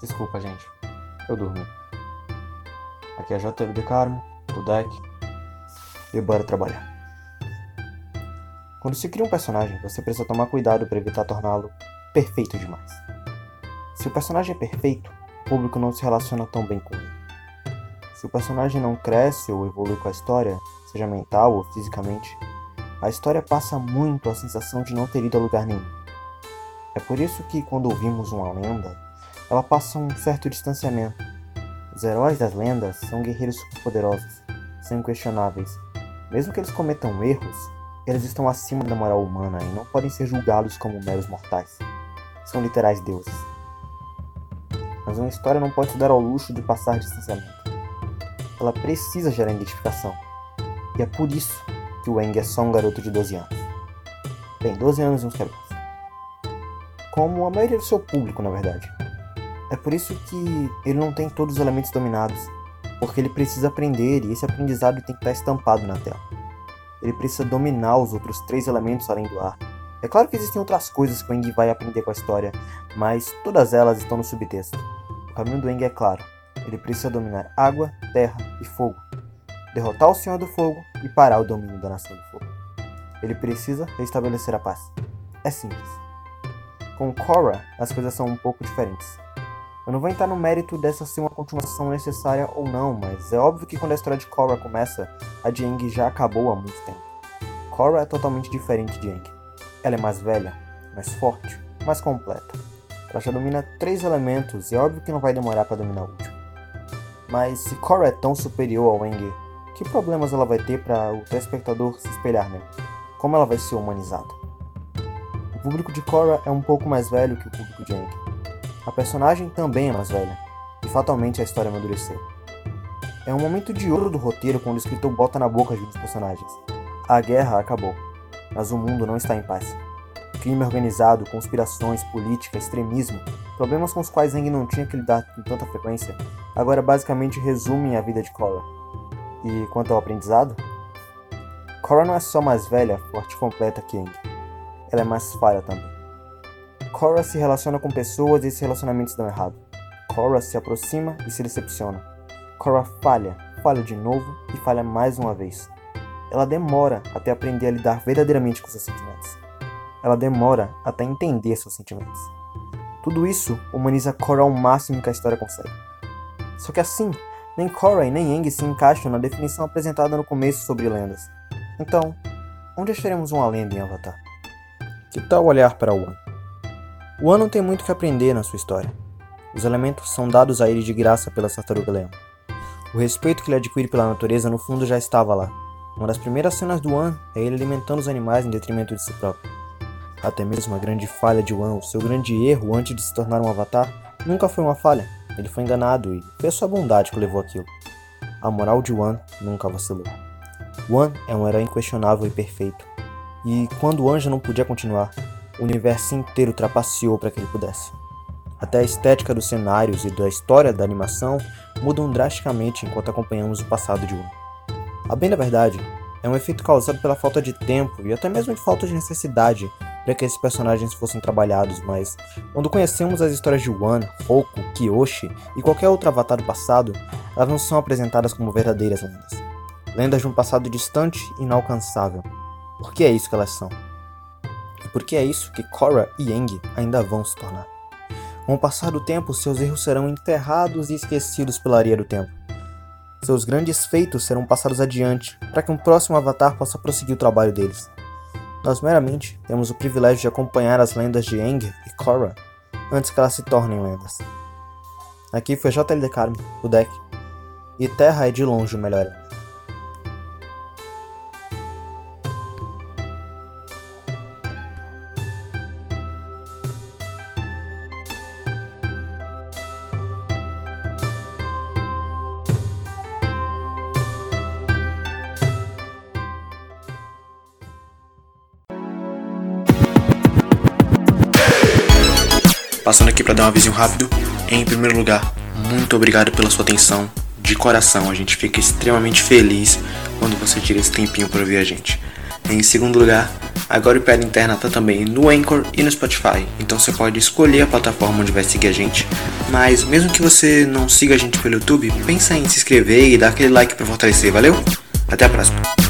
Desculpa, gente. Eu dormi. Aqui é a JLD Carmo, do deck. E bora trabalhar. Quando se cria um personagem, você precisa tomar cuidado para evitar torná-lo perfeito demais. Se o personagem é perfeito, o público não se relaciona tão bem com ele. Se o personagem não cresce ou evolui com a história, seja mental ou fisicamente, a história passa muito a sensação de não ter ido a lugar nenhum. É por isso que, quando ouvimos uma lenda, ela passa um certo distanciamento. Os heróis das lendas são guerreiros superpoderosos, são inquestionáveis. Mesmo que eles cometam erros, eles estão acima da moral humana e não podem ser julgados como meros mortais. São literais deuses. Mas uma história não pode se dar ao luxo de passar distanciamento. Ela precisa gerar identificação. E é por isso que o Eng é só um garoto de 12 anos. Bem, 12 anos e uns quebras. Como a maioria do seu público, na verdade. É por isso que ele não tem todos os elementos dominados, porque ele precisa aprender e esse aprendizado tem que estar estampado na tela. Ele precisa dominar os outros três elementos além do ar. É claro que existem outras coisas que o Eng vai aprender com a história, mas todas elas estão no subtexto. O caminho do Eng é claro. Ele precisa dominar água, terra e fogo, derrotar o Senhor do Fogo e parar o domínio da Nação do Fogo. Ele precisa restabelecer a paz. É simples. Com Korra, as coisas são um pouco diferentes. Eu não vou entrar no mérito dessa ser uma continuação necessária ou não, mas é óbvio que quando a história de Korra começa, a de Aang já acabou há muito tempo. Korra é totalmente diferente de Aang. Ela é mais velha, mais forte, mais completa. Ela já domina três elementos e é óbvio que não vai demorar para dominar o último. Mas se Korra é tão superior ao Aang, que problemas ela vai ter para o telespectador se espelhar nela? Como ela vai ser humanizada? O público de Korra é um pouco mais velho que o público de Aang a personagem também é mais velha, e fatalmente a história amadureceu. É um momento de ouro do roteiro quando o escritor bota na boca de um dos personagens. A guerra acabou, mas o mundo não está em paz. Crime organizado, conspirações, política, extremismo, problemas com os quais Zeng não tinha que lidar com tanta frequência, agora basicamente resumem a vida de Korra. E quanto ao aprendizado? Korra não é só mais velha, forte e completa que Aang. Ela é mais falha também. Cora se relaciona com pessoas e esses relacionamentos dão errado. Cora se aproxima e se decepciona. Cora falha, falha de novo e falha mais uma vez. Ela demora até aprender a lidar verdadeiramente com seus sentimentos. Ela demora até entender seus sentimentos. Tudo isso humaniza Cora ao máximo que a história consegue. Só que assim, nem Cora e nem Aang se encaixam na definição apresentada no começo sobre lendas. Então, onde acharemos uma lenda em Avatar? Que tal olhar para One? O An não tem muito que aprender na sua história. Os elementos são dados a ele de graça pela Tartaruga Leão. O respeito que ele adquire pela natureza no fundo já estava lá. Uma das primeiras cenas do An é ele alimentando os animais em detrimento de si próprio. Até mesmo a grande falha de Wan, o seu grande erro antes de se tornar um avatar, nunca foi uma falha. Ele foi enganado e foi sua bondade que levou aquilo. A moral de Wan nunca vacilou. Wan é um herói inquestionável e perfeito. E quando o anjo não podia continuar, o universo inteiro trapaceou para que ele pudesse. Até a estética dos cenários e da história da animação mudam drasticamente enquanto acompanhamos o passado de Wan. A bem da verdade, é um efeito causado pela falta de tempo e até mesmo de falta de necessidade para que esses personagens fossem trabalhados, mas quando conhecemos as histórias de Wan, Roku, Kyoshi e qualquer outro avatar do passado, elas não são apresentadas como verdadeiras lendas. Lendas de um passado distante e inalcançável. Porque é isso que elas são porque é isso que Korra e Aang ainda vão se tornar. Com o passar do tempo, seus erros serão enterrados e esquecidos pela areia do tempo. Seus grandes feitos serão passados adiante, para que um próximo avatar possa prosseguir o trabalho deles. Nós meramente temos o privilégio de acompanhar as lendas de Aang e Korra antes que elas se tornem lendas. Aqui foi JLD Carmen, o deck, e Terra é de longe o melhor. Passando aqui para dar um aviso rápido. Em primeiro lugar, muito obrigado pela sua atenção. De coração, a gente fica extremamente feliz quando você tira esse tempinho para ouvir a gente. Em segundo lugar, agora o Piada Interna está também no Anchor e no Spotify, então você pode escolher a plataforma onde vai seguir a gente. Mas mesmo que você não siga a gente pelo YouTube, pensa em se inscrever e dar aquele like para fortalecer, valeu? Até a próxima!